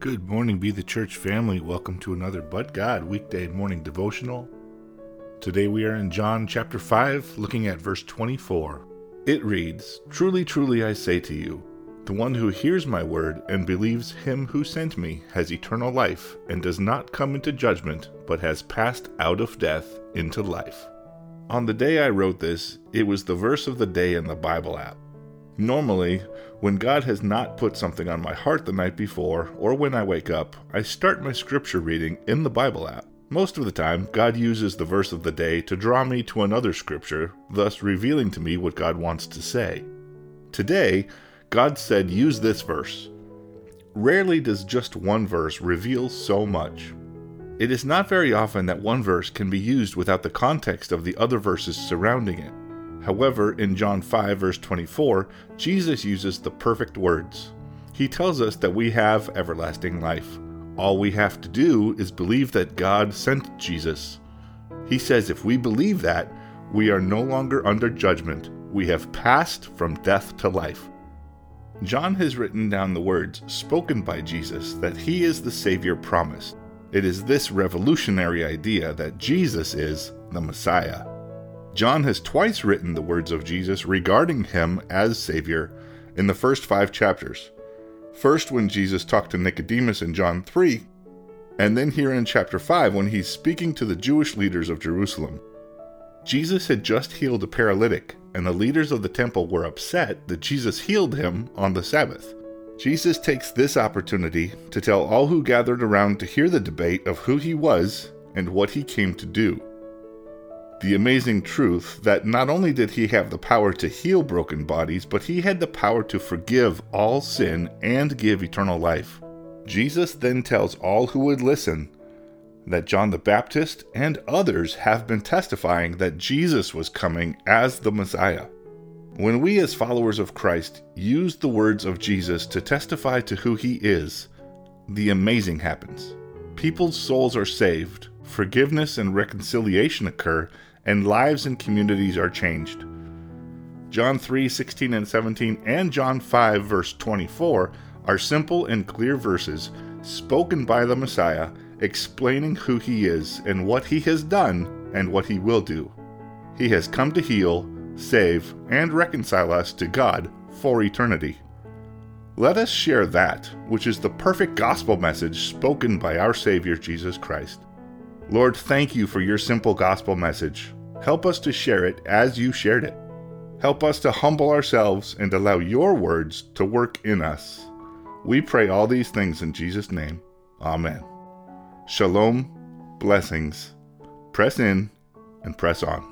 Good morning, Be the Church family. Welcome to another But God weekday morning devotional. Today we are in John chapter 5, looking at verse 24. It reads Truly, truly, I say to you, the one who hears my word and believes him who sent me has eternal life and does not come into judgment, but has passed out of death into life. On the day I wrote this, it was the verse of the day in the Bible app. Normally, when God has not put something on my heart the night before, or when I wake up, I start my scripture reading in the Bible app. Most of the time, God uses the verse of the day to draw me to another scripture, thus revealing to me what God wants to say. Today, God said, use this verse. Rarely does just one verse reveal so much. It is not very often that one verse can be used without the context of the other verses surrounding it. However, in John 5, verse 24, Jesus uses the perfect words. He tells us that we have everlasting life. All we have to do is believe that God sent Jesus. He says if we believe that, we are no longer under judgment. We have passed from death to life. John has written down the words spoken by Jesus that he is the Savior promised. It is this revolutionary idea that Jesus is the Messiah. John has twice written the words of Jesus regarding him as Savior in the first five chapters. First, when Jesus talked to Nicodemus in John 3, and then here in chapter 5 when he's speaking to the Jewish leaders of Jerusalem. Jesus had just healed a paralytic, and the leaders of the temple were upset that Jesus healed him on the Sabbath. Jesus takes this opportunity to tell all who gathered around to hear the debate of who he was and what he came to do the amazing truth that not only did he have the power to heal broken bodies, but he had the power to forgive all sin and give eternal life. Jesus then tells all who would listen that John the Baptist and others have been testifying that Jesus was coming as the Messiah. When we, as followers of Christ, use the words of Jesus to testify to who he is, the amazing happens. People's souls are saved, forgiveness and reconciliation occur, and lives and communities are changed. John 3 16 and 17 and John 5 verse 24 are simple and clear verses spoken by the Messiah explaining who he is and what he has done and what he will do. He has come to heal, save, and reconcile us to God for eternity. Let us share that, which is the perfect gospel message spoken by our Savior Jesus Christ. Lord, thank you for your simple gospel message. Help us to share it as you shared it. Help us to humble ourselves and allow your words to work in us. We pray all these things in Jesus' name. Amen. Shalom, blessings. Press in and press on.